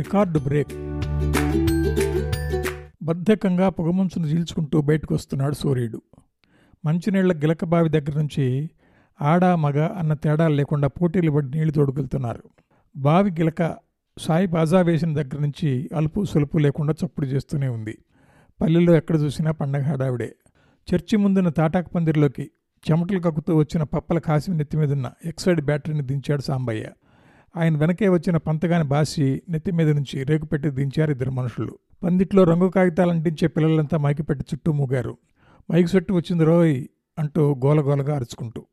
Record break. బద్ధకంగా పొగమంచును చీల్చుకుంటూ బయటకు వస్తున్నాడు సూర్యుడు. మంచినీళ్ళ గిలక బావి దగ్గర నుంచి ఆడ మగ అన్న తేడా లేకుండా పోటీలు పడి నీళ్ళు తోడుకెళ్తున్నారు. బావి గిలక సాయి బాజా వేసిన దగ్గర నుంచి అలుపు సులుపు లేకుండా చప్పుడు చేస్తూనే ఉంది. పల్లెల్లో ఎక్కడ చూసినా పండగ హడావిడే. చర్చి ముందున్న తాటాకు పందిరిలోకి చెమటలు కక్కుతూ వచ్చిన పప్పల కాసిమి నెత్తి మీదున్న ఎక్సైడ్ బ్యాటరీని దించాడు సాంబయ్య. ఆయన వెనకే వచ్చిన పంతగాని బాసి నెత్తి మీద నుంచి రేకు పెట్టి దించారు ఇద్దరు మనుషులు. పందిట్లో రంగు కాగితాలు అంటించే పిల్లలంతా మైకి పెట్టి చుట్టూ మూగారు. మైకి చుట్టూ వచ్చింది రోయ్ అంటూ గోలగోలగా అరుచుకుంటూ.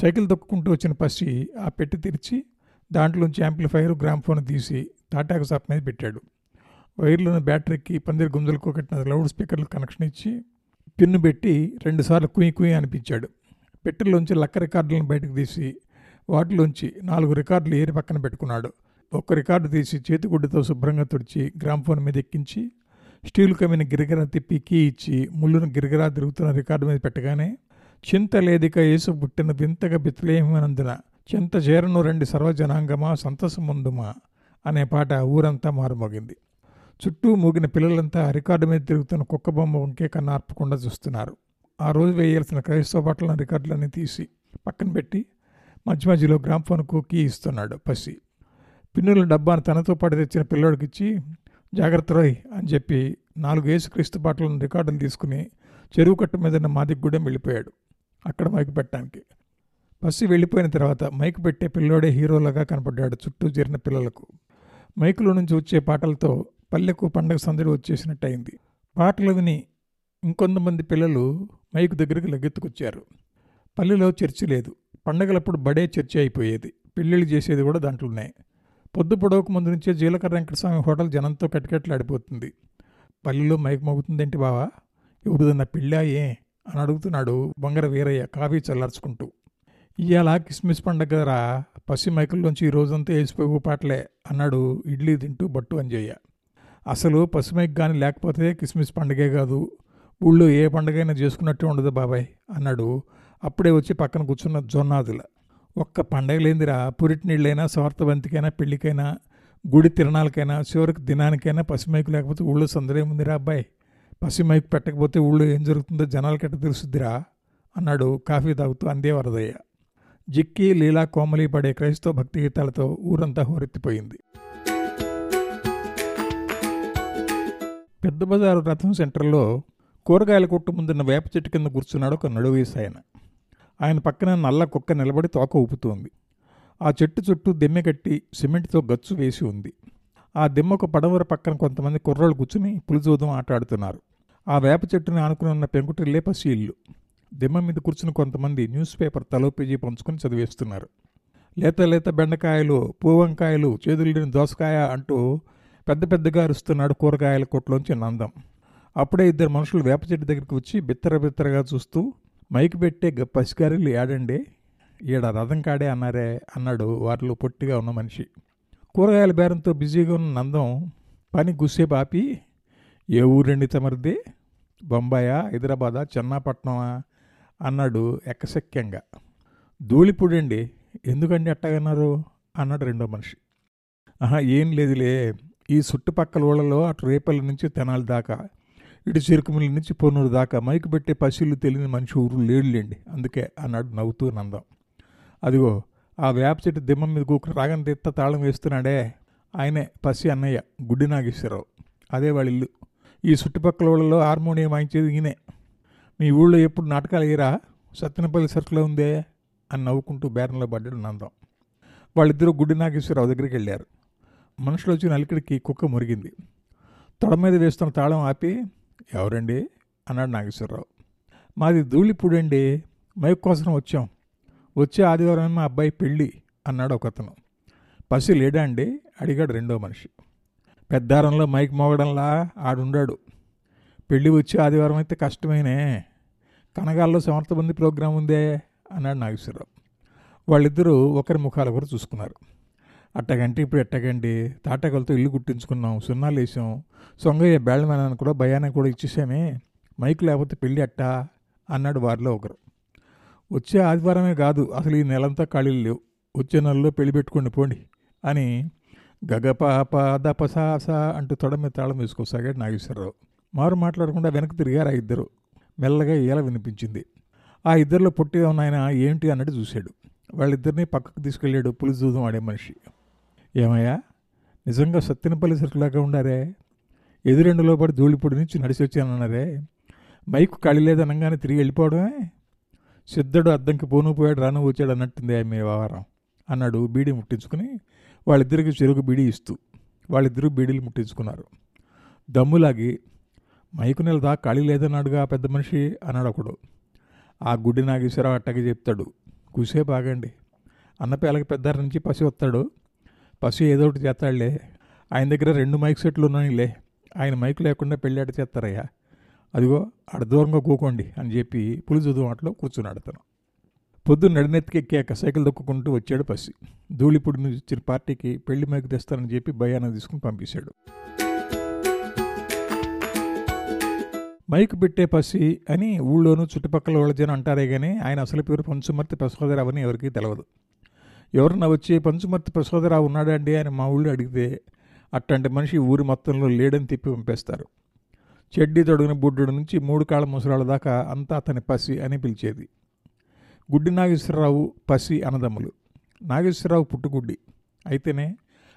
సైకిల్ తొక్కుకుంటూ వచ్చిన పసి ఆ పెట్టి తెరిచి దాంట్లోంచి యాంప్లిఫైర్ గ్రామ్ఫోన్ తీసి తాటాకు సాప్ మీద పెట్టాడు. వైర్లను బ్యాటరీకి పందిరి గుంజలకు కట్టిన లౌడ్ స్పీకర్లు కనెక్షన్ ఇచ్చి పిన్ను పెట్టి రెండుసార్లు కుయి కుయి అనిపించాడు. పెట్టెల్లోంచి లక్క రికార్డులను బయటకు తీసి వాటిలోంచి నాలుగు రికార్డులు ఏరి పక్కన పెట్టుకున్నాడు. ఒక్క రికార్డు తీసి చేతిగుడ్డతో శుభ్రంగా తుడిచి గ్రామ్ఫోన్ మీద ఎక్కించి స్టీల్ కమ్మిన గిరిగిరా తిప్పి కీ ఇచ్చి ముళ్ళును గిరిగరా తిరుగుతున్న రికార్డు మీద పెట్టగానే చింత లేదిక యేసు పుట్టిన వింతగా బిత్తలేమనందున చింత చేరను రెండు సర్వజనాంగమా సంతసముందుమా అనే పాట ఊరంతా మారుమోగింది. చుట్టూ మూగిన పిల్లలంతా రికార్డు మీద తిరుగుతున్న కుక్క బొమ్మ వంకే కన్నా ఆర్పకుండా చూస్తున్నారు. ఆ రోజు వేయాల్సిన క్రైస్తవ బట్టల రికార్డులన్నీ తీసి పక్కన పెట్టి మధ్య మధ్యలో గ్రామ్ఫోన్కు కీ ఇస్తున్నాడు పసి. పిన్నుల డబ్బాను తనతో పాటు తెచ్చిన పిల్లోడికి ఇచ్చి జాగ్రత్త రోయ్ అని చెప్పి నాలుగు యేసుక్రీస్తు పాటలను రికార్డులు తీసుకుని చెరువు కట్ట మీద ఉన్న మాదిగూడెం వెళ్ళిపోయాడు. అక్కడ మైకు పెట్టడానికి. పసి వెళ్ళిపోయిన తర్వాత మైకు పెట్టే పిల్లోడే హీరోలాగా కనపడ్డాడు చుట్టూ చేరిన పిల్లలకు. మైకులో నుంచి వచ్చే పాటలతో పల్లెకు పండగ సందడి వచ్చేసినట్టయింది. పాటలు విని ఇంకొంతమంది పిల్లలు మైకు దగ్గరికి లగ్గెత్తుకొచ్చారు పల్లెలో చర్చి లేదు. పండగలప్పుడు బడే చర్చ అయిపోయేది. పెళ్ళిళ్ళు చేసేది కూడా దాంట్లోనే. పొద్దు పొడవకు ముందు నుంచే జీలకర్ర వెంకటస్వామి హోటల్ జనంతో కటికట్లాడిపోతుంది. పల్లెలో మైకమోగుతుందేంటి బావా? ఎవరిదన్న పెళ్ళా ఏ? అని అడుగుతున్నాడు బొంగర వీరయ్య కాఫీ చల్లార్చుకుంటూ. ఇవాళ కిస్మిస్ పండగ రా పసి మైకుల్లోంచి ఈ రోజంతా వేసిపోయి పాటలే అన్నాడు ఇడ్లీ తింటూ బట్టు అంజయ్య. అసలు పసిమైక్ కానీ లేకపోతే కిస్మిస్ పండగే కాదు. ఊళ్ళో ఏ పండగైనా చేసుకున్నట్టే ఉండదు బాబాయ్ అన్నాడు అప్పుడే వచ్చి పక్కన కూర్చున్న జొన్నాదుల. ఒక్క పండగ లేనిదిరా. పురిటి నీళ్ళైనా స్వార్థవంతికైనా పెళ్ళికైనా గుడి తిరణాలకైనా చివరికి దినానికైనా పసిమైకు లేకపోతే ఊళ్ళో సందరేముందిరా అబ్బాయి. పసిమైకు పెట్టకపోతే ఊళ్ళో ఏం జరుగుతుందో జనాలకట్ట తెలుసుద్దిరా అన్నాడు కాఫీ తాగుతూ అందే వరదయ్య జిక్కి లీలా కోమలి పడే క్రైస్తవ భక్తి గీతాలతో ఊరంతా హోరెత్తిపోయింది. పెద్ద బజారు రథం సెంటర్లో కూరగాయల కొట్టు ముందున్న వేప చెట్టు కింద కూర్చున్నాడు ఒక నడువీసాయన ఆయన పక్కన నల్ల కుక్క నిలబడి తోక ఊపుతోంది. ఆ చెట్టు చుట్టూ దిమ్మె కట్టి సిమెంట్తో గచ్చు వేసి ఉంది. ఆ దిమ్మకు పడవర పక్కన కొంతమంది కుర్రోళ్ళు కూర్చుని పులిజోదం ఆటాడుతున్నారు. ఆ వేప చెట్టుని ఆనుకుని ఉన్న పెంకుటిల్లే పసి ఇల్లు. దిమ్మ మీద కూర్చుని కొంతమంది న్యూస్ పేపర్ తలో పేజీ పంచుకొని చదివేస్తున్నారు. లేత లేత బెండకాయలు పూవంకాయలు చేదులేని దోసకాయ అంటూ పెద్ద పెద్దగా అరుస్తున్నాడు కూరగాయల కొట్లోంచి నందం. అప్పుడే ఇద్దరు మనుషులు వేప చెట్టు దగ్గరికి వచ్చి బిత్తర బిత్తరగా చూస్తూ మైక్ పెట్టే గ- ఏడండి? ఈడ రథం కాడే అన్నారే అన్నాడు వారిలో పొట్టిగా ఉన్న మనిషి. కూరగాయల బేరంతో బిజీగా ఉన్న నందం పని గుస్సేపు ఆపి ఏ ఊరండి తమరిది? బొంబాయా హైదరాబాదా చెన్నాపట్నమా? అన్నాడు ఎక్కసెక్యంగా. ధూళిపూడండి ఎందుకండి అట్టగన్నారు? అన్నాడు రెండో మనిషి. ఆహా ఏం లేదులే ఈ చుట్టుపక్కల ఊళ్ళలో అటు రేపల్లి నుంచి తెనాలి దాకా ఇటు చిరుకుమిల్లి నుంచి పొన్నూరు దాకా మైకు పెట్టే పసిళ్ళు తెలియని మనిషి ఊరు లేడులేండి. అందుకే అన్నాడు నవ్వుతూ నందం. అదిగో ఆ వేప చెట్టు దిమ్మం మీద కూకుని రాగం తెత్త తాళం వేస్తున్నాడే ఆయనే పసి అన్నయ్య గుడ్డి నాగేశ్వరరావు. అదే వాళ్ళ ఇల్లు. ఈ చుట్టుపక్కల ఊళ్ళలో హార్మోనియం వాయించేది ఈయనే. మీ ఊళ్ళో ఎప్పుడు నాటకాలు వేయరా? సత్యనపల్లి సర్కిల్లో ఉందే? అని నవ్వుకుంటూ బేరంలో పడ్డాడు నందం. వాళ్ళిద్దరూ గుడ్డి నాగేశ్వరరావు దగ్గరికి వెళ్ళారు. మనుషులు వచ్చిన అలికిడికి కుక్క మురిగింది. తొడ మీద వేస్తున్న తాళం ఆపి ఎవరండి? అన్నాడు నాగేశ్వరరావు. మాది ధూళిపూడండి మైక్ కోసం వచ్చాం. వచ్చే ఆదివారం మా అబ్బాయి పెళ్ళి అన్నాడు ఒకతను. పసి లేడా అండి? అడిగాడు రెండో మనిషి. పెద్దారంలో మైక్ మోగడంలా ఆడుండాడు. పెళ్ళి వచ్చే ఆదివారం అయితే కష్టమేనే. కనగాల్లో సమర్థబంది ప్రోగ్రాం ఉందే అన్నాడు నాగేశ్వరరావు. వాళ్ళిద్దరూ ఒకరి ముఖాలు ఒకరు చూసుకున్నారు. అట్టగంటే ఇప్పుడు ఎట్టగండి తాటకలతో ఇల్లు కుట్టించుకున్నాం సున్నాలు వేసాం. సొంగయ్య బేళ్ళమేనాన్ని కూడా భయానికి కూడా ఇచ్చేసామే. మైక్ లేకపోతే పెళ్ళి అట్టా? అన్నాడు వారిలో ఒకరు. వచ్చే ఆదివారమే కాదు అసలు ఈ నెలంతా ఖాళీలు లేవు. వచ్చే నెలలో పెళ్ళి పెట్టుకోండి పోండి అని గగపాప దపసాస అంటూ తొడ మీద తాళం వేసుకోసాగాడు నాగేశ్వరరావు. మారు మాట్లాడకుండా వెనక్కి తిరిగారు ఆ ఇద్దరు. మెల్లగా ఈల వినిపించింది. ఆ ఇద్దరిలో పుట్టిగా ఉన్న ఆయన ఏంటి అన్నట్టు చూశాడు. వాళ్ళిద్దరిని పక్కకు తీసుకెళ్ళాడు పులిసి దూదం ఆడే మనిషి. ఏమయ్యా? నిజంగా సత్తినపల్లి సరుకులాగా ఉండారే? ఎదురెండులో పడి ధూళిపొడి నుంచి నడిచి వచ్చానన్నారే? మైకు ఖాళీ లేదనగానే తిరిగి వెళ్ళిపోవడమే? సిద్ధుడు అద్దంకి పోను పోయాడు రాను వచ్చాడు అన్నట్టుంది ఆమె వ్యవహారం అన్నాడు బీడీ ముట్టించుకుని. వాళ్ళిద్దరికి చెరుకు బీడీ ఇస్తూ వాళ్ళిద్దరూ బీడీలు ముట్టించుకున్నారు. దమ్ములాగి మైకు నెలదా ఖాళీ లేదన్నాడుగా పెద్ద మనిషి అన్నాడు ఒకడు. ఆ గుడ్డి నాగేశ్వరరావు అట్టగే చెప్తాడు కూసేపు ఆగండి. అన్నపేలకి పెద్దారి నుంచి పసి వస్తాడు. పసి ఏదో ఒకటి చేస్తాడులే. ఆయన దగ్గర రెండు మైక్ సెట్లు ఉన్నాయిలే. ఆయన మైక్ లేకుండా పెళ్ళాట చేస్తారయ్యా. అదిగో ఆడ దూరంగా కూకోండి అని చెప్పి పులిజుదు మాటలో కూర్చున్నాడు అతను. పొద్దున్న నడినెత్తికెక్కాక సైకిల్ దొక్కుకుంటూ వచ్చాడు పసి. ధూళిపూడి నుంచి వచ్చిన పార్టీకి పెళ్ళి మైకు తెస్తానని చెప్పి భయాన తీసుకుని పంపించాడు మైక్ పెట్టే పసి అని ఊళ్ళోనూ చుట్టుపక్కల వాళ్ళ జనం అంటారే కానీ ఆయన అసలు పేరు పంచుమర్తి ప్రసోదరావు అని ఎవరికీ తెలియదు ఎవరన్నా వచ్చి పంచుమర్తి ప్రసోదరావు ఉన్నాడండి అని మా ఊళ్ళో అడిగితే అట్లాంటి మనిషి ఊరి మొత్తంలో లేడని తిప్పి పంపేస్తారు. చెడ్డి తొడుగున బుడ్డుడు నుంచి మూడు కాళ్ళ ముసరాల దాకా అంతా అతని పసి అని పిలిచేది. గుడ్డి నాగేశ్వరరావు పసి అన్నదమ్ములు. నాగేశ్వరరావు పుట్టుగుడ్డి. అయితేనే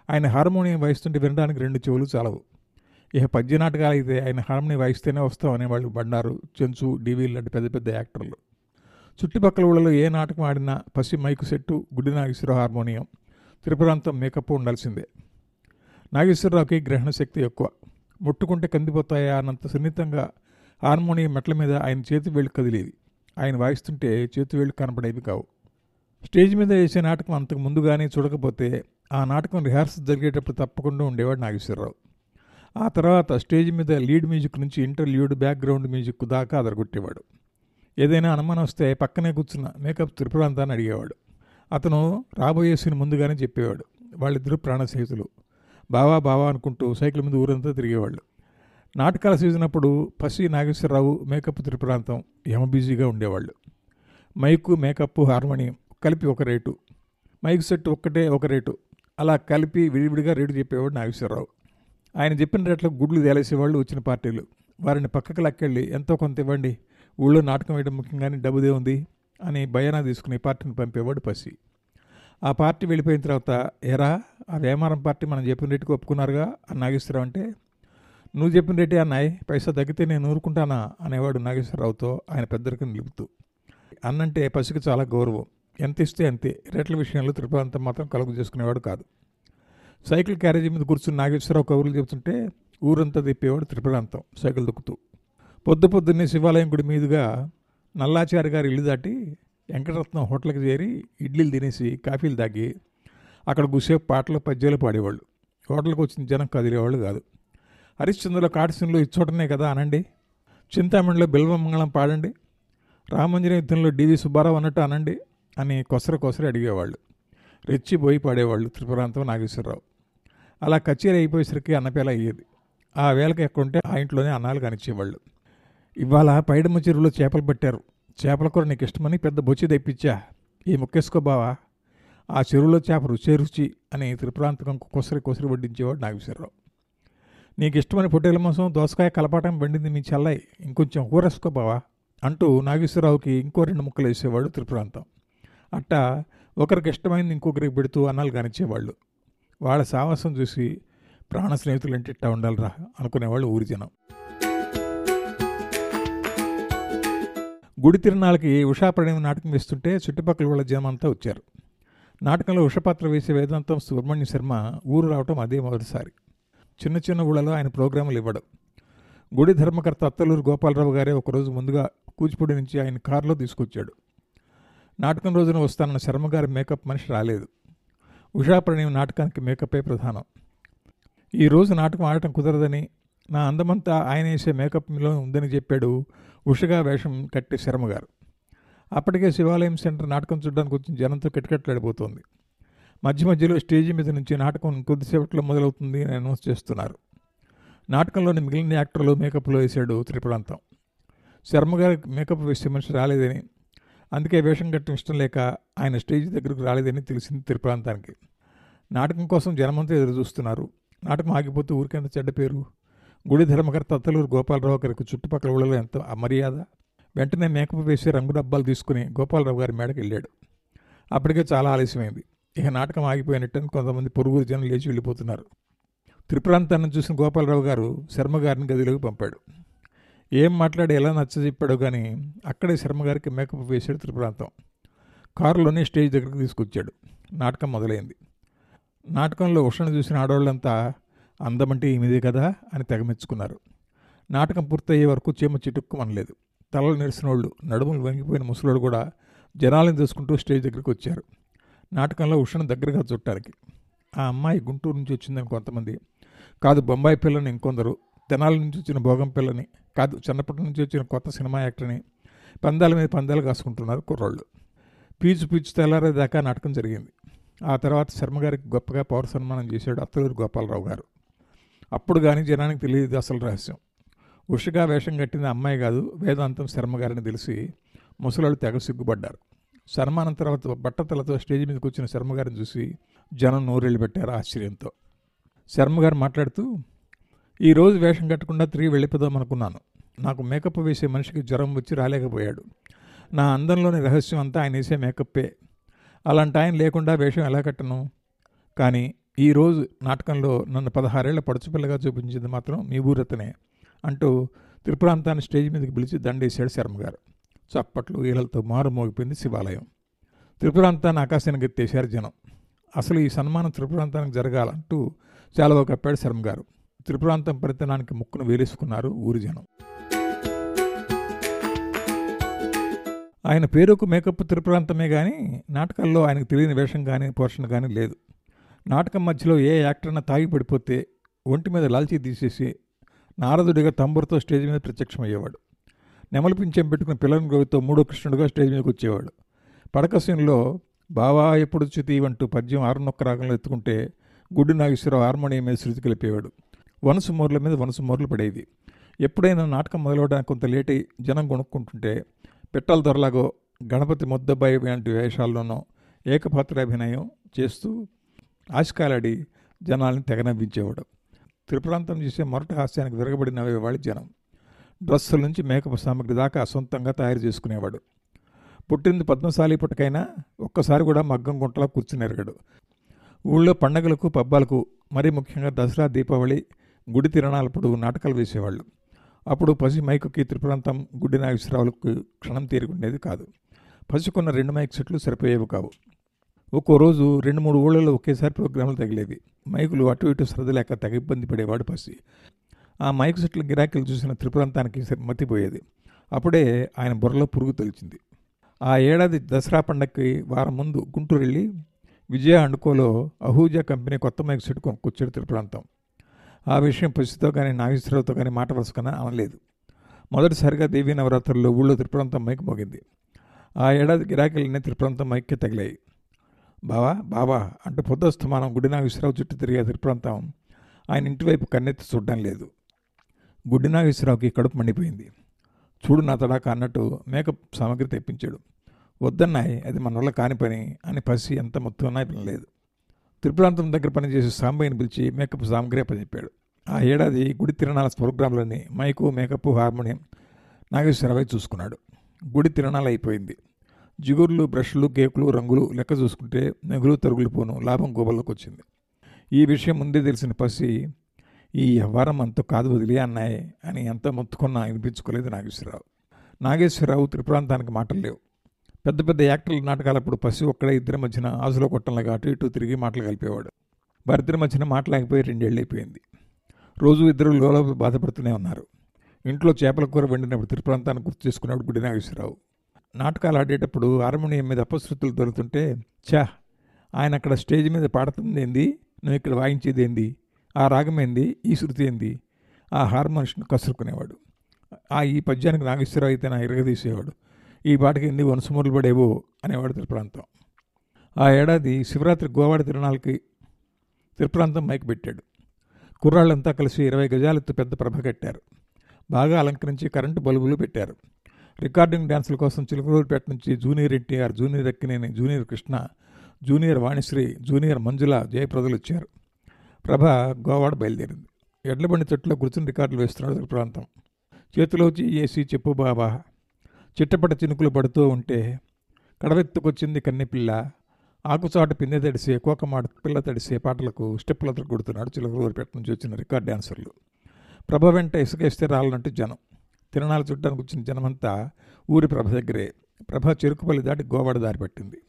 ఆయన హార్మోనియం వాయిస్తుంటే వినడానికి రెండు చెవులు చాలవు. ఇక పద్య నాటకాలు అయితే ఆయన హార్మోనియం వాయిస్తేనే వస్తాం అనేవాళ్ళు బండారు చెంచు డివి లాంటి పెద్ద పెద్ద యాక్టర్లు. చుట్టుపక్కల ఊళ్ళలో ఏ నాటకం ఆడినా పసి మైకు సెట్టు గుడ్డి నాగేశ్వరరావు హార్మోనియం. త్రిపురాంతం మేకప్ ఉండాల్సిందే. నాగేశ్వరరావుకి గ్రహణ శక్తి ఎక్కువ. ముట్టుకుంటే కందిపోతాయా అన్నంత సున్నితంగా హార్మోనియం మెట్ల మీద ఆయన చేతి వేళ్ళు కదిలేవి ఆయన వాయిస్తుంటే చేతి వేళ్ళు కనపడేవి కావు. స్టేజ్ మీద వేసే నాటకం అంతకు ముందుగానే చూడకపోతే ఆ నాటకం రిహార్సల్ జరిగేటప్పుడు తప్పకుండా ఉండేవాడు నాగేశ్వరరావు. ఆ తర్వాత స్టేజ్ మీద లీడ్ మ్యూజిక్ నుంచి ఇంటర్లీడ్ బ్యాక్గ్రౌండ్ మ్యూజిక్ దాకా అదరగొట్టేవాడు. ఏదైనా అనుమానం వస్తే పక్కనే కూర్చున్న మేకప్ త్రిపురాంతాన్ని అడిగేవాడు. అతను రాబోయే సీన్ ముందుగానే చెప్పేవాడు. వాళ్ళిద్దరూ ప్రాణ స్నేహితులు. బావా బావా అనుకుంటూ సైకిల్ మీద ఊరంతా తిరిగేవాళ్ళు. నాటకాల సీజన్ అప్పుడు పసి నాగేశ్వరరావు మేకప్ త్రిపురాంతం యమ బిజీగా ఉండేవాళ్ళు. మైకు మేకప్ హార్మోనియం కలిపి ఒక రేటు. మైక్ సెట్ ఒక్కటే ఒక రేటు. అలా కలిపి విడివిడిగా రేటు చెప్పేవాడు నాగేశ్వరరావు. ఆయన చెప్పిన రేట్లకు గుడ్లు తేలేసేవాళ్ళు వచ్చిన పార్టీలు. వారిని పక్కకు లక్కెళ్ళి ఎంతో కొంత ఇవ్వండి. ఊళ్ళో నాటకం వేయడం ముఖ్యంగానే డబ్బుదే ఉంది అని భయానా తీసుకుని పార్టీని పంపేవాడు పసి. ఆ పార్టీ వెళ్ళిపోయిన తర్వాత ఎరా ఆ వేమారం పార్టీ మనం చెప్పిన రేటుకి ఒప్పుకున్నారుగా? అని నాగేశ్వరరావు అంటే నువ్వు చెప్పిన రేటే అన్నాయి పైసా తగ్గితే నేను ఊరుకుంటానా? అనేవాడు నాగేశ్వరరావుతో ఆయన పెద్దరికి నిలుపుతూ అన్నంటే పసికి చాలా గౌరవం. ఎంత ఇస్తే అంతే. రేట్ల విషయంలో త్రిపురాంతం మాత్రం కలుగు చేసుకునేవాడు కాదు. సైకిల్ క్యారేజీ మీద కూర్చుని నాగేశ్వరరావు కబుర్లు చెబుతుంటే ఊరంతా తిప్పేవాడు త్రిపురాంతం సైకిల్ దొక్కుతూ పొద్దు పొద్దున్నే శివాలయం గుడి మీదుగా నల్లాచారి గారి ఇల్లు దాటి వెంకటరత్నం హోటల్కి చేరి ఇడ్లీలు తినేసి కాఫీలు తాగి అక్కడ గుసేపు పాటలు పద్యాలు పాడేవాళ్ళు. హోటల్కి వచ్చిన జనం కదిలేవాళ్ళు కాదు. హరిశ్చంద్రలో కాటసింలో ఇచ్చోటనే కదా అనండి. చింతామణిలో బిల్వమంగళం పాడండి. రామంజన యుద్ధంలో డివి సుబ్బారావు అన్నట్టు అనండి అని కొసర కొసర అడిగేవాళ్ళు. రెచ్చిపోయి పాడేవాళ్ళు త్రిపురాంతం నాగేశ్వరరావు. అలా కచేరీ అయిపోయేసరికి అన్నపేల అయ్యేది. ఆ వేళకి ఎక్కడుంటే ఆ ఇంట్లోనే అన్నాలు కానిచ్చేవాళ్ళు. ఇవాళ పైడమ్మ చెరువులో చేపలు పట్టారు. చేపల కూర నీకు ఇష్టమని పెద్ద బొచ్చి తెప్పించా. ఈ ముక్కేసుకో బావా? ఆ చెరువులో చేప రుచే రుచి అని త్రిపురాంతకం కొసరి కొసరి వడ్డించేవాడు నాగేశ్వరరావు. నీకు ఇష్టమైన పొట్టేల మాంసం దోసకాయ కలపాటం వండింది మీ చల్లయ్య ఇంకొంచెం కూరేసుకో బావా అంటూ నాగేశ్వరరావుకి ఇంకో రెండు ముక్కలు వేసేవాడు త్రిపురాంతం. అట్టా ఒకరికి ఇష్టమైంది ఇంకొకరికి పెడుతూ అన్నాలు కానిచ్చేవాళ్ళు వాళ్ళ సావాసం చూసి ప్రాణ స్నేహితులు అంటే ఇట్టా ఉండాలిరా అనుకునేవాళ్ళు ఊరి జనం. గుడి తిరునాళ్ళకి ఉషా ప్రణయం నాటకం వేస్తుంటే చుట్టుపక్కల వాళ్ళ జనమంతా వచ్చారు. నాటకంలో ఉషపాత్ర వేసే వేదాంతం సుబ్రహ్మణ్య శర్మ ఊరు రావటం అదే మొదటిసారి. చిన్న చిన్న ఊళ్ళలో ఆయన ప్రోగ్రాములు ఇవ్వడం. గుడి ధర్మకర్త అత్తలూరు గోపాలరావు గారే ఒకరోజు ముందుగా కూచిపూడి నుంచి ఆయన కారులో తీసుకొచ్చాడు. నాటకం రోజున వస్తానన్న శర్మ గారి మేకప్ మనిషి రాలేదు. ఉషా ప్రణయం నాటకానికి మేకపే ప్రధానం. ఈ రోజు నాటకం ఆడటం కుదరదని నా అందమంతా ఆయన వేసే మేకప్లో ఉందని చెప్పాడు ఉషగా వేషం కట్టే శర్మ గారు. అప్పటికే శివాలయం సెంటర్ నాటకం చూడడానికి వచ్చిన జనంతో కిటకిటలాడిపోతోంది. మధ్య మధ్యలో స్టేజి మీద నుంచి నాటకం కొద్దిసేపట్లో మొదలవుతుంది అని అనౌన్స్ చేస్తున్నారు. నాటకంలోని మిగిలిన యాక్టర్లు మేకప్లో వేశాడు త్రిపురాంతం. శర్మ గారి మేకప్ వేసే మనిషి రాలేదని అందుకే వేషం కట్టడం ఇష్టం లేక ఆయన స్టేజ్ దగ్గరకు రాలేదని తెలిసింది త్రిపురాంతానికి. నాటకం కోసం జనమంతా ఎదురు చూస్తున్నారు నాటకం ఆగిపోతే ఊరికెంత చెడ్డ పేరు? గుడి ధర్మకర్త అత్తలూరు గోపాలరావు గారికి చుట్టుపక్కల ఊళ్ళలో ఎంత అమర్యాద? వెంటనే మేకప్ వేసి రంగు డబ్బాలు తీసుకుని గోపాలరావు గారి మేడకి వెళ్ళాడు. అప్పటికే చాలా ఆలస్యమైంది. ఇక నాటకం ఆగిపోయినట్టని కొంతమంది పొరుగురు జనం లేచి వెళ్ళిపోతున్నారు. త్రిప్రాంతాన్ని చూసిన గోపాలరావు గారు శర్మ గారిని గదిలోకి పంపాడు. ఏం మాట్లాడి ఎలా నచ్చ చెప్పాడో కానీ అక్కడే శర్మగారికి మేకప్ వేసాడు త్రిప్రాంతం. కారులోనే స్టేజ్ దగ్గరికి తీసుకొచ్చాడు. నాటకం మొదలైంది. నాటకంలో ఉషణ చూసిన ఆడవాళ్ళంతా అందమంటే ఈమెదే కదా అని తెగమెచ్చుకున్నారు నాటకం పూర్తయ్యే వరకు చీమ చిటుక్కుమనలేదు తలలు నిరసినోళ్ళు నడుములు వంగిపోయిన ముసలోళ్ళు కూడా జనాలను తీసుకుంటూ స్టేజ్ దగ్గరికి వచ్చారు. నాటకంలో ఉషను దగ్గరగా చుట్టానికి ఆ అమ్మాయి గుంటూరు నుంచి వచ్చిందని కొంతమంది కాదు బొంబాయి పిల్లని ఇంకొందరు తెనాలి నుంచి వచ్చిన భోగం పిల్లని కాదు చిన్నప్పటి నుంచి వచ్చిన కొత్త సినిమా యాక్టర్ని పందాల మీద పందాలు కాసుకుంటున్నారు కుర్రోళ్ళు. పీచు పీచు తెల్లారేదాకా నాటకం జరిగింది. ఆ తర్వాత శర్మగారికి గొప్పగా పౌర సన్మానం చేశాడు అత్తలూరు గోపాలరావు గారు. అప్పుడు కానీ జనానికి తెలియదు అసలు రహస్యం. ఉషగా వేషం కట్టిన అమ్మాయి కాదు వేదాంతం శర్మ గారిని తెలిసి ముసలాళ్ళు తెగ సిగ్గుపడ్డారు. సన్మానం తర్వాత బట్టతలతో స్టేజ్ మీదకి వచ్చిన శర్మ గారిని చూసి జనం నోరెళ్ళు పెట్టారు ఆశ్చర్యంతో. శర్మ గారు మాట్లాడుతూ ఈరోజు వేషం కట్టకుండా తిరిగి వెళ్ళిపోదాం అనుకున్నాను. నాకు మేకప్ వేసే మనిషికి జ్వరం వచ్చి రాలేకపోయాడు. నా అందంలోని రహస్యం అంతా ఆయన వేసే మేకప్పే. అలాంటి ఆయన లేకుండా వేషం ఎలా కట్టను? కానీ ఈరోజు నాటకంలో నన్ను పదహారేళ్ళ పడుచుపిల్లగా చూపించింది మాత్రం మీ ఊరతనే అంటూ త్రిపురాంతాన్ని స్టేజ్ మీదకి పిలిచి దండేశాడు శర్మ గారు. చప్పట్లు ఈలలతో మారు మోగిపోయింది శివాలయం. త్రిపురాంతాన్ని ఆకాశానికి ఎత్తేశారు జనం. అసలు ఈ సన్మానం త్రిపురాంతానికి జరగాలంటూ చాలా కప్పాడు శర్మ గారు. త్రిపురాంతం పరితనానికి ముక్కును వేలేసుకున్నారు ఊరి జనం. ఆయన పేరుకు మేకప్ త్రిపురాంతమే కానీ నాటకాల్లో ఆయనకు తెలియని వేషం కానీ పోషణ కానీ లేదు. నాటకం మధ్యలో ఏ యాక్టర్న తాగి పడిపోతే ఒంటి మీద లాల్చీ తీసేసి నారదుడిగా తంబురతో స్టేజ్ మీద ప్రత్యక్షమయ్యేవాడు. నెమలి పింఛం పెట్టుకుని పిల్లని గోవితో మూడో కృష్ణుడిగా స్టేజ్ మీదకి వచ్చేవాడు. పడక సీన్లో బావా ఎప్పుడు చ్యుతి అంటూ పద్యం ఆరునొక్క రాగంలో ఎత్తుకుంటే గుడ్డి నాగేశ్వరరావు హార్మోనియం మీద శృతి కలిపేవాడు. వనసు మోర్ల మీద వనసు మోర్లు పడేది. ఎప్పుడైనా నాటకం మొదలవడానికి కొంత లేట్ అయి జనం కొనుక్కుంటుంటే పిట్టల ధరలాగో గణపతి ముద్దబ్బాయి వంటి వేషాల్లోనో ఏకపాత్రాభినయం చేస్తూ ఆశకాలాడి జనాల్ని తెగనవ్వించేవాడు. త్రిపురాంతం చేసే మొరటి హాస్యానికి విరగబడి నవ్వేవాడు జనం. డ్రస్సుల నుంచి మేకప్ సామగ్రి దాకా సొంతంగా తయారు చేసుకునేవాడు. పుట్టింది పద్మశాలి పుట్టకైనా ఒక్కసారి కూడా మగ్గం గుంటలో కూర్చుని ఎరగడు. ఊళ్ళో పండగలకు పబ్బాలకు మరీ ముఖ్యంగా దసరా దీపావళి గుడి తిరణాలప్పుడు నాటకాలు వేసేవాళ్ళు. అప్పుడు పసి మైకుకి త్రిపురాంతం గుడి నాగేశ్వరరావులకు క్షణం తీరుకుండేది కాదు. పసికున్న రెండు మైక్ సెట్లు సరిపోయేవి కావు. ఒక్కో రోజు రెండు మూడు ఊళ్ళలో ఒకేసారి ప్రోగ్రాంలు తగిలేవి మైకులు అటు ఇటు సరదలేక తెగ ఇబ్బంది పడేవాడు పసి. ఆ మైక్ సెట్ల గిరాకీలు చూసిన త్రిపురాంతానికి మతిపోయేది. అప్పుడే ఆయన బుర్రలో పురుగు తొలిచింది. ఆ ఏడాది దసరా పండగకి వారం ముందు గుంటూరు వెళ్ళి విజయ అండుకోలో అహూజా కంపెనీ కొత్త మైక్ సెట్ కొనుక్కొచ్చాడు త్రిపురాంతం. ఆ విషయం పసితో కానీ నాగేశ్వరరావుతో కానీ మాట వరుసకన అనలేదు. మొదటిసారిగా దేవీ నవరాత్రుల్లో ఊళ్ళో త్రిపురాంతం మైక్ మోగింది. ఆ ఏడాది గిరాకీలన్నీ త్రిపురాంతం మైక్కి తగిలాయి. బావా బావా అంటూ పొద్దుస్తమానం గుడి నాగేశ్వరరావు చుట్టూ తిరిగే తిరుప్రాంతం ఆయన ఇంటివైపు కన్నెత్తి చూడడం లేదు. గుడ్డినాగేశ్వరరావుకి కడుపు మండిపోయింది. చూడు నా తడాక అన్నట్టు మేకప్ సామాగ్రి తెప్పించాడు. వద్దన్నాయి అది మన వల్ల కాని పని అని పసి ఎంత మొత్తం అన్నా త్రిపురాంతం దగ్గర పనిచేసే సాంబయ్యని పిలిచి మేకప్ సామాగ్రి అప్పచెప్పాడు. ఆ ఏడాది గుడి తిరణాల ప్రోగ్రాంలోని మైకు మేకప్ హార్మోనియం నాగేశ్వరరావు చూసుకున్నాడు. గుడి తిరణాలు అయిపోయింది. జిగుర్లు బ్రష్లు కేకులు రంగులు లెక్క చూసుకుంటే నెగులు తరుగులు పోను లాభం గోబల్లోకి వచ్చింది. ఈ విషయం ముందే తెలిసిన పసి ఈ వ్యవహారం అంత కాదు వదిలే అన్నాయి అని ఎంత మొత్తుకున్నా వినిపించుకోలేదు నాగేశ్వరరావు. నాగేశ్వరరావు త్రిప్రాంతానికి మాటలు లేవు. పెద్ద పెద్ద యాక్టర్ల నాటకాలప్పుడు పసి ఒక్కడే ఇద్దరి మధ్యన ఆసులో కొట్టంలాగా అటు ఇటు తిరిగి మాటలు కలిపేవాడు. వారిద్దరి మధ్యన మాట్లాడిపోయి రెండేళ్ళు అయిపోయింది. రోజు ఇద్దరు లోపల బాధపడుతూనే ఉన్నారు. ఇంట్లో చేపల కూర వండినప్పుడు త్రిప్రాంతాన్ని గుర్తు చేసుకున్నాడు గుడి నాగేశ్వరరావు. నాటకాలు ఆడేటప్పుడు హార్మోనియం మీద అపశృతులు దొరుకుతుంటే ఛా ఆయన అక్కడ స్టేజ్ మీద పాడుతుంది ఏంది నువ్వు ఇక్కడ వాయించేది ఏంది ఆ రాగం ఏంది ఈ శృతి ఏంది? ఆ హార్మోనిస్ట్ను కసురుకునేవాడు. ఆ ఈ పద్యానికి నాగేశ్వరరావు అయితే నా ఇరగదీసేవాడు. ఈ పాటకి ఎన్ని వనసుమూరులు పడేవో అనేవాడు ప్రాంతం ఆ ఏడాది శివరాత్రి గోవాడ తిరునాళ్ళకి తిరుప్రాంతం మైక్ పెట్టాడు. కుర్రాళ్ళంతా కలిసి ఇరవై గజాలెత్తు పెద్ద ప్రభ కట్టారు. బాగా అలంకరించి కరెంటు బల్బులు పెట్టారు. రికార్డింగ్ డ్యాన్సుల కోసం చిలుకలూరుపేట నుంచి junior NTR junior Akkineni junior Krishna junior Vanisri junior Manjula జయప్రదలు వచ్చారు. ప్రభ గోవాడ బయలుదేరింది. ఎడ్లబండి చెట్టులో కూర్చుని రికార్డులు వేస్తున్నాడు ప్రాంతం. చేతిలో ఏసీ చెప్పు బాబా. చిట్టపట చినుకులు పడుతూ ఉంటే కడవెత్తుకొచ్చింది కన్నెపిల్ల. ఆకుచాటు పిందె తడిసే కోకమాట పిల్ల తడిసే పాటలకు స్టెప్పులతో కొడుతున్నాడు చిలకలూరిపేట నుంచి వచ్చిన రికార్డ్ డాన్సర్లు ప్రభ వెంట ఇసుకేస్తే రాలనంటూ జనం. తిరణాలు చుట్టానికి వచ్చిన జనమంతా ఊరి ప్రభ దగ్గరే. ప్రభ చెరుకుపల్లి దాటి గోవాడ దారి పట్టింది.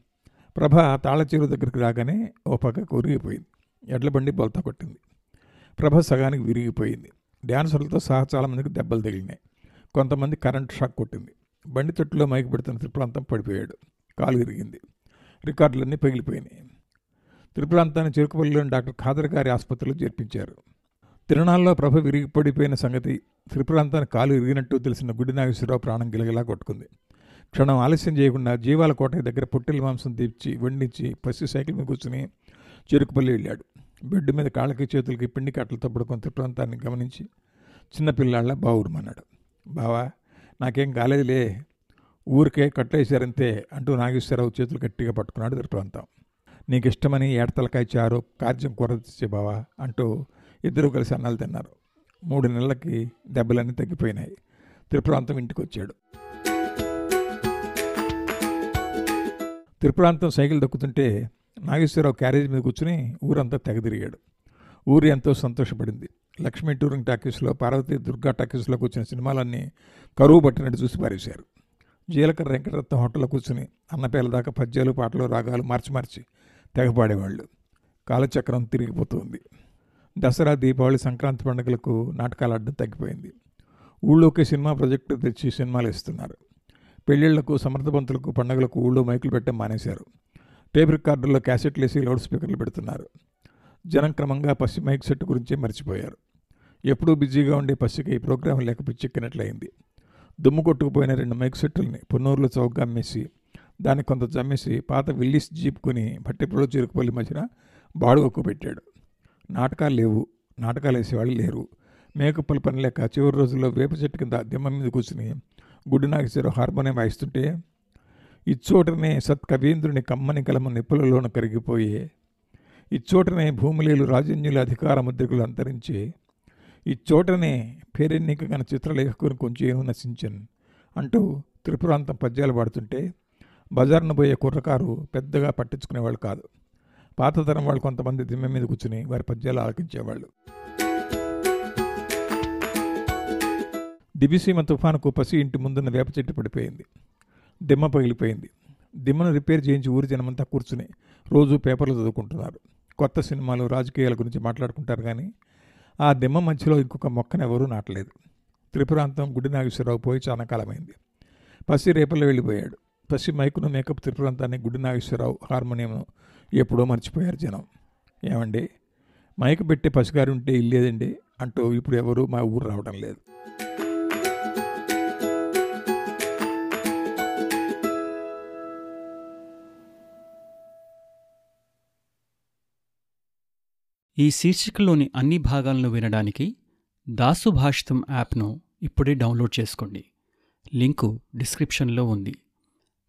ప్రభ తాళచేరు దగ్గరికి రాగానే ఓ పక్క కొరిగిపోయింది ఎడ్లబండి బొలత కొట్టింది. ప్రభ సగానికి విరిగిపోయింది. డ్యాన్సర్లతో సహా చాలా మందికి దెబ్బలు తగిలినాయి. కొంతమంది కరెంట్ షాక్ కొట్టింది. బండి తొట్టులో మైకి పెడుతున్న త్రిప్రాంతం పడిపోయాడు. కాలు విరిగింది. రికార్డులన్నీ పగిలిపోయినాయి. త్రిపురాంతాన్ని చెరుకుపల్లిలోని డాక్టర్ ఖాదర్ గారి ఆసుపత్రిలో చేర్పించారు. తిరునాళ్ళలో ప్రభ విరిగిపడిపోయిన సంగతి త్రిపురాంతాన్ని కాలు విరిగినట్టు తెలిసిన గుడి నాగేశ్వరరావు ప్రాణం గిలగిలా కొట్టుకుంది. క్షణం ఆలస్యం చేయకుండా జీవాల కోట దగ్గర పొట్టెల మాంసం తీర్చి వండించి పసి సైకిల్ మీద కూర్చుని చెరుకుపల్లి వెళ్ళాడు. బెడ్ మీద కాళ్ళకి చేతులకి పిండి కట్టలతో పడుకొని త్రిప్రాంతాన్ని గమనించి చిన్నపిల్లాళ్ళ బావురమన్నాడు బావా నాకేం కాలేదులే. ఊరికే కట్టేశారంతే అంటూ నాగేశ్వరరావు చేతులు గట్టిగా పట్టుకున్నాడు త్రిప్రాంతం. నీకు ఇష్టమని ఏడతలకాయ చారు కార్యం కూర తెచ్చే బావా అంటూ ఇద్దరు కలిసి అన్నాలు తిన్నారు. మూడు నెలలకి దెబ్బలన్నీ తగ్గిపోయినాయి. త్రిపురాంతం ఇంటికి వచ్చాడు త్రిపురాంతం సైకిల్ దొక్కుతుంటే నాగేశ్వరరావు క్యారేజ్ మీద కూర్చుని ఊరంతా తెగదిరిగాడు ఊరు ఎంతో సంతోషపడింది. లక్ష్మీ టూరింగ్ టాకీస్లో పార్వతి దుర్గా టాకీస్లో కూర్చున్న సినిమాలన్నీ కరువు పట్టినట్టు చూసి పారేశారు. జీలకర్ర వెంకటరత్నం హోటల్లో కూర్చుని అన్నపేల దాకా పద్యాలు పాటలు రాగాలు మార్చి మార్చి తెగపాడేవాళ్ళు కాలచక్రం తిరిగిపోతుంది. దసరా దీపావళి సంక్రాంతి పండుగలకు నాటకాలు ఆడడం తగ్గిపోయింది. ఊళ్ళోకి సినిమా ప్రాజెక్టు తెచ్చి సినిమాలు ఇస్తున్నారు పెళ్ళిళ్ళకు సమర్థవంతులకు పండుగలకు ఊళ్ళో మైకులు పెట్టడం మానేశారు. టేప్ రికార్డుల్లో క్యాసెట్లు వేసి లౌడ్ స్పీకర్లు పెడుతున్నారు. జనం క్రమంగా పసి మైక్ సెట్ గురించే మర్చిపోయారు. ఎప్పుడూ బిజీగా ఉండే పసికి ఈ ప్రోగ్రాం లేక పిచ్చెక్కినట్లయింది దుమ్ము కొట్టుకుపోయిన రెండు మైక్ సెట్టుల్ని పొన్నూరులో చౌకగా అమ్మేసి దాన్ని కొంత జమ్మేసి పాత విల్లీస్ జీప్ కొని భట్టిపులో చిరుకుపల్లి మధ్యన బాడుగకు పెట్టాడు. నాటకాలు లేవు. నాటకాలు వేసేవాళ్ళు లేరు. మేకప్పుల పని లేక చివరి రోజుల్లో వేప చెట్టు కింద దిమ్మ మీద కూర్చుని గుడి నాగేశ్వరరావు హార్మోనియం వాయిస్తుంటే ఇచ్చోటనే సత్ కవీంద్రుని కమ్మని కలమ నిప్పులలోన కరిగిపోయే ఇచ్చోటనే భూమిలేలు రాజన్యుల అధికార ముద్రికులు అంతరించి ఇచ్చోటనే పేరెన్నిక గన చిత్రలేఖకుని కొంచెం నశించన్ అంటూ త్రిపురాంతం పద్యాలు పాడుతుంటే బజార్ను పోయే కుర్రకారు పెద్దగా పట్టించుకునేవాళ్ళు కాదు. పాత తరం వాళ్ళు కొంతమంది దిమ్మె మీద కూర్చుని వారి పద్యాలు ఆలకించేవాళ్ళు. దిబిసీమ తుఫానుకు పసి ఇంటి ముందున్న వేప చెట్టు పడిపోయింది. దిమ్మ పగిలిపోయింది. దిమ్మను రిపేర్ చేయించి ఊరి జనమంతా కూర్చుని రోజు పేపర్లు చదువుకుంటున్నారు. కొత్త సినిమాలు రాజకీయాల గురించి మాట్లాడుకుంటారు కానీ ఆ దిమ్మ మధ్యలో ఇంకొక మొక్కను ఎవరూ నాటలేదు. త్రిపురాంతం గుడి నాగేశ్వరరావు పోయి చాలా కాలమైంది. పసి రేపల్లో వెళ్ళిపోయాడు. పసి మైకును మేకప్ త్రిపురాంతాన్ని గుడి నాగేశ్వరరావు హార్మోనియంను ఎప్పుడో మర్చిపోయారు జనం. ఏమండి? మైకు పెట్టే పసిగారు ఉంటే ఇల్లేదండి అంటూ ఇప్పుడు ఎవరు మా ఊరు రావడం లేదు. ఈ శీర్షికలోని అన్ని భాగాలను వినడానికి దాసు భాషితం యాప్ను ఇప్పుడే డౌన్లోడ్ చేసుకోండి. లింకు డిస్క్రిప్షన్లో ఉంది.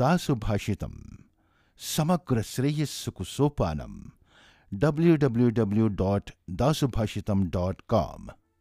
दासुभाषित समग्र श्रेय सुकुसोपानम W W W dot Dasubhashita dot com